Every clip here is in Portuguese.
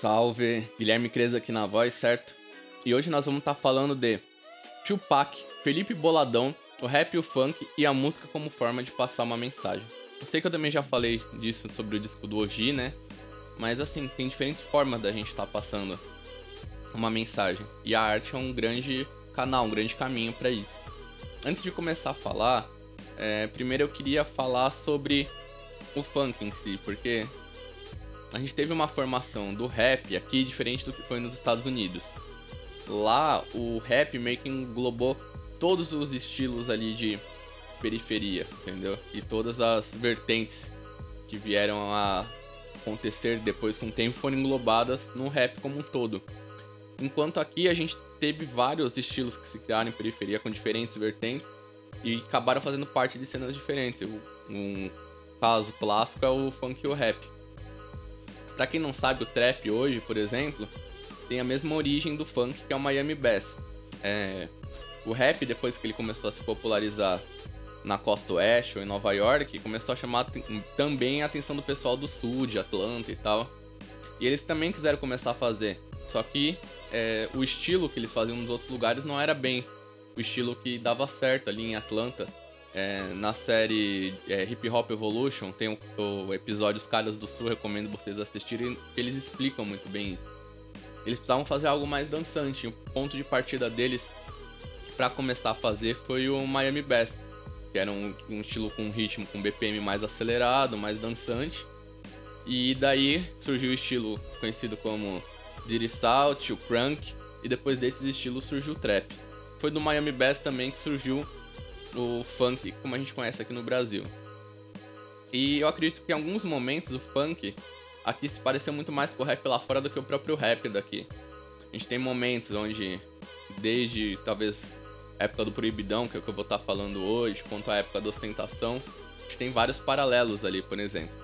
salve! Guilherme Creza aqui na voz, certo? E hoje nós vamos estar tá falando de Tupac, Felipe Boladão, o rap e o funk e a música como forma de passar uma mensagem. Eu sei que eu também já falei disso sobre o disco do Oji, né? Mas assim, tem diferentes formas da gente estar tá passando uma mensagem. E a arte é um grande canal, um grande caminho para isso. Antes de começar a falar, é, primeiro eu queria falar sobre o funk em si, porque a gente teve uma formação do rap aqui diferente do que foi nos Estados Unidos. Lá, o rap meio que englobou todos os estilos ali de periferia, entendeu? E todas as vertentes que vieram a acontecer depois com o tempo foram englobadas no rap como um todo. Enquanto aqui a gente teve vários estilos que se criaram em periferia com diferentes vertentes e acabaram fazendo parte de cenas diferentes. Um caso clássico é o funk e o rap. Pra quem não sabe, o trap hoje, por exemplo, tem a mesma origem do funk que é o Miami Bass. É, o rap, depois que ele começou a se popularizar na costa oeste ou em Nova York, começou a chamar também a atenção do pessoal do sul, de Atlanta e tal. E eles também quiseram começar a fazer. Só que é, o estilo que eles faziam nos outros lugares não era bem o estilo que dava certo ali em Atlanta. É, na série é, Hip Hop Evolution tem o, o, episódio Os Caras do Sul, recomendo vocês assistirem, eles explicam muito bem isso. Eles precisavam fazer algo mais dançante. O ponto de partida deles para começar a fazer foi o Miami Bass, que era um, um estilo com ritmo com BPM mais acelerado, mais dançante. E daí surgiu o estilo conhecido como Diddy South, o Crunk, e depois desses estilos surgiu o Trap. Foi do Miami Bass também que surgiu o funk como a gente conhece aqui no Brasil. E eu acredito que em alguns momentos o funk aqui se pareceu muito mais com o rap lá fora do que o próprio rap daqui. A gente tem momentos onde, desde talvez a época do Proibidão, que é o que eu vou estar falando hoje, quanto à época da ostentação, a gente tem vários paralelos ali, por exemplo.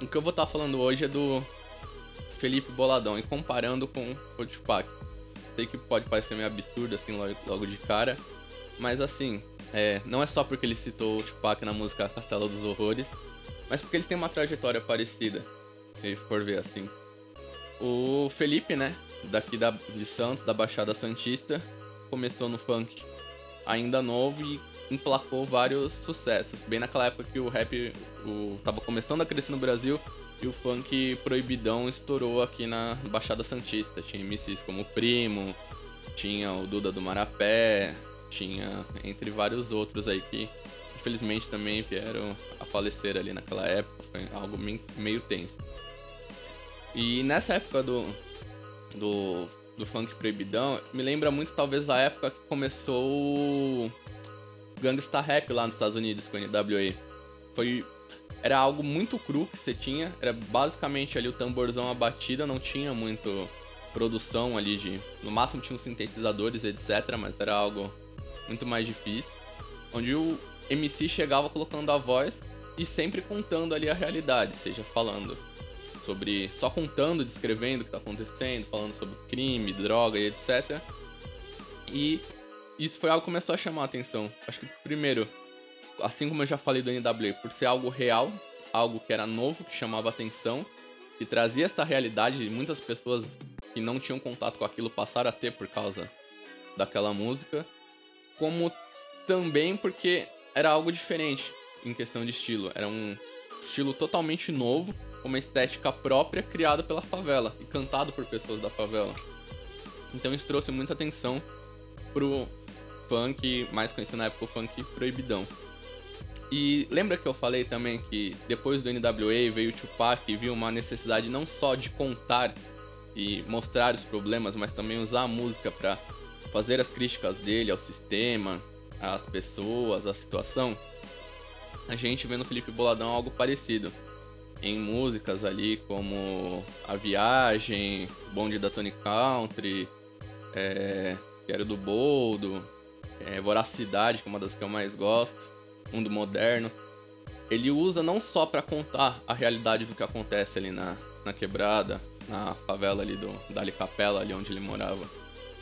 O que eu vou estar falando hoje é do Felipe Boladão e comparando com o Tupac. Sei que pode parecer meio absurdo assim logo de cara, mas assim, é, não é só porque ele citou o Tupac na música Castelo dos Horrores, mas porque eles têm uma trajetória parecida, se for ver assim. O Felipe, né, daqui da, de Santos, da Baixada Santista, começou no funk ainda novo e emplacou vários sucessos. Bem naquela época que o rap o, tava começando a crescer no Brasil e o funk proibidão estourou aqui na Baixada Santista. Tinha MCs como Primo, tinha o Duda do Marapé, tinha entre vários outros aí que infelizmente também vieram a falecer ali naquela época, foi algo meio tenso. E nessa época do, do, do funk proibidão, me lembra muito talvez a época que começou o Gangsta Rap lá nos Estados Unidos com o NWA. Foi era algo muito cru que você tinha, era basicamente ali o tamborzão a batida, não tinha muito produção ali de, no máximo tinha uns sintetizadores, etc, mas era algo muito mais difícil, onde o MC chegava colocando a voz e sempre contando ali a realidade, seja falando sobre só contando, descrevendo o que está acontecendo, falando sobre crime, droga e etc. E isso foi algo que começou a chamar a atenção. Acho que primeiro, assim como eu já falei do NWA, por ser algo real, algo que era novo, que chamava atenção, e trazia essa realidade de muitas pessoas que não tinham contato com aquilo passaram a ter por causa daquela música como também porque era algo diferente em questão de estilo. Era um estilo totalmente novo, uma estética própria criada pela favela e cantado por pessoas da favela. Então isso trouxe muita atenção pro funk, mais conhecido na época o funk proibidão. E lembra que eu falei também que depois do NWA veio o Tupac e viu uma necessidade não só de contar e mostrar os problemas, mas também usar a música para fazer as críticas dele ao sistema, às pessoas, à situação, a gente vê no Felipe Boladão algo parecido. Em músicas ali como A Viagem, Bonde da Tony Country, é, Quero do Boldo, é, Voracidade, que é uma das que eu mais gosto, Mundo Moderno. Ele usa não só para contar a realidade do que acontece ali na, na quebrada, na favela ali do Dali Capela, ali onde ele morava,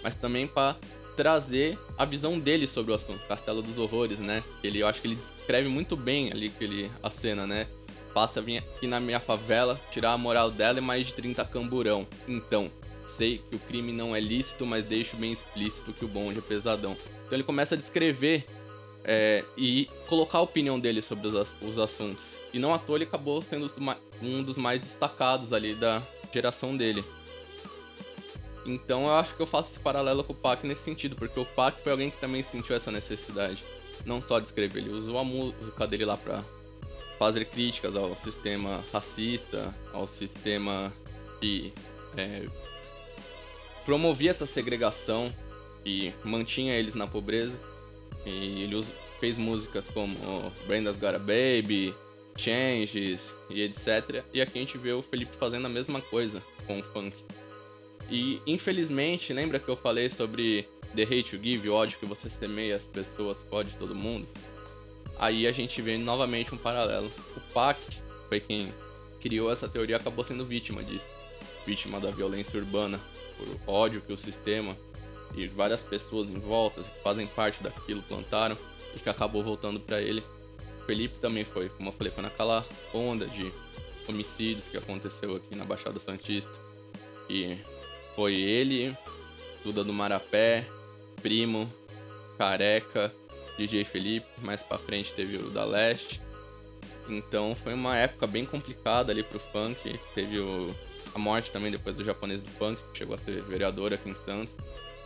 mas também para trazer a visão dele sobre o assunto, Castelo dos Horrores, né? Ele, eu acho que ele descreve muito bem ali ele, a cena, né? passa a vir aqui na minha favela, tirar a moral dela e mais de 30 camburão. Então, sei que o crime não é lícito, mas deixo bem explícito que o bonde é pesadão. Então ele começa a descrever é, e colocar a opinião dele sobre os, os assuntos. E não à toa ele acabou sendo um dos mais destacados ali da geração dele. Então eu acho que eu faço esse paralelo com o Pac nesse sentido, porque o Pac foi alguém que também sentiu essa necessidade. Não só de escrever, ele usou a música dele lá pra fazer críticas ao sistema racista, ao sistema que é, promovia essa segregação e mantinha eles na pobreza. E ele fez músicas como Brenda's Got a Baby, Changes e etc. E aqui a gente vê o Felipe fazendo a mesma coisa com o funk. E infelizmente, lembra que eu falei sobre The Hate You Give, o ódio que você semeia as pessoas, pode todo mundo? Aí a gente vê novamente um paralelo. O Pac foi quem criou essa teoria acabou sendo vítima disso. Vítima da violência urbana, por ódio que o sistema e várias pessoas em volta que fazem parte daquilo plantaram e que acabou voltando para ele. O Felipe também foi, como eu falei, foi naquela onda de homicídios que aconteceu aqui na Baixada Santista. E foi ele, Duda do Marapé, Primo, Careca, DJ Felipe, mais pra frente teve o da Leste. Então foi uma época bem complicada ali pro funk. Teve o, a morte também depois do japonês do funk, que chegou a ser vereador aqui em Santos.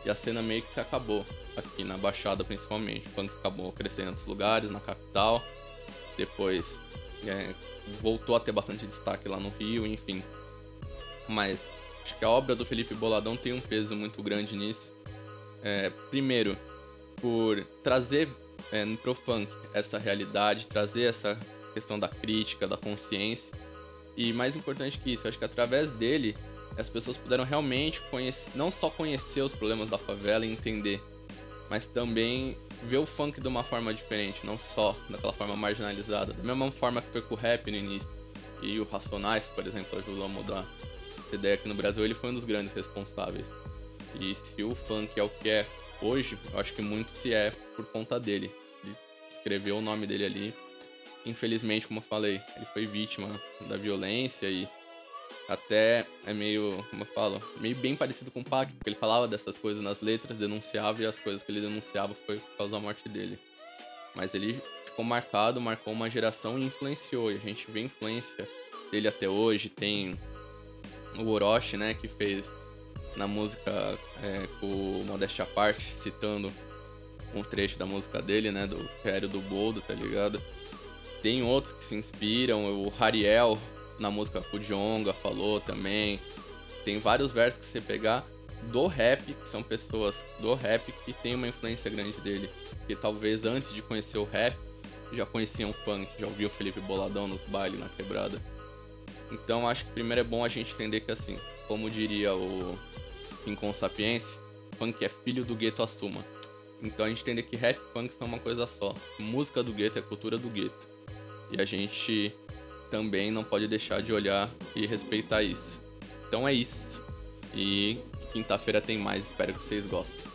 E a cena meio que se acabou, aqui na Baixada principalmente. O funk acabou crescendo em outros lugares, na capital. Depois é, voltou a ter bastante destaque lá no Rio, enfim. Mas acho que a obra do Felipe Boladão tem um peso muito grande nisso. É, primeiro, por trazer é, pro funk essa realidade, trazer essa questão da crítica, da consciência. E mais importante que isso, acho que através dele as pessoas puderam realmente conhecer, não só conhecer os problemas da favela e entender, mas também ver o funk de uma forma diferente, não só daquela forma marginalizada, da mesma forma que foi com o rap no início. E o Racionais, por exemplo, ajudou a mudar ideia aqui no Brasil, ele foi um dos grandes responsáveis. E se o funk é o que é hoje, acho que muito se é por conta dele. Ele escreveu o nome dele ali. Infelizmente, como eu falei, ele foi vítima da violência e até é meio, como eu falo, meio bem parecido com o Pac, porque ele falava dessas coisas nas letras, denunciava e as coisas que ele denunciava foi por causa da morte dele. Mas ele ficou marcado, marcou uma geração e influenciou, e a gente vê influência dele até hoje. Tem o Orochi, né, que fez na música é, com o Modéstia Parte, citando um trecho da música dele, né, do Fério do Boldo, tá ligado? Tem outros que se inspiram, o Hariel, na música que o Jonga falou também. Tem vários versos que você pegar do rap, que são pessoas do rap que tem uma influência grande dele. Que talvez antes de conhecer o rap, já conheciam funk, já ouviam Felipe Boladão nos bailes na quebrada. Então acho que primeiro é bom a gente entender que assim, como diria o Rincon funk é filho do gueto assuma. Então a gente entende que rap e funk são uma coisa só. Música do gueto é cultura do gueto. E a gente também não pode deixar de olhar e respeitar isso. Então é isso. E quinta-feira tem mais, espero que vocês gostem.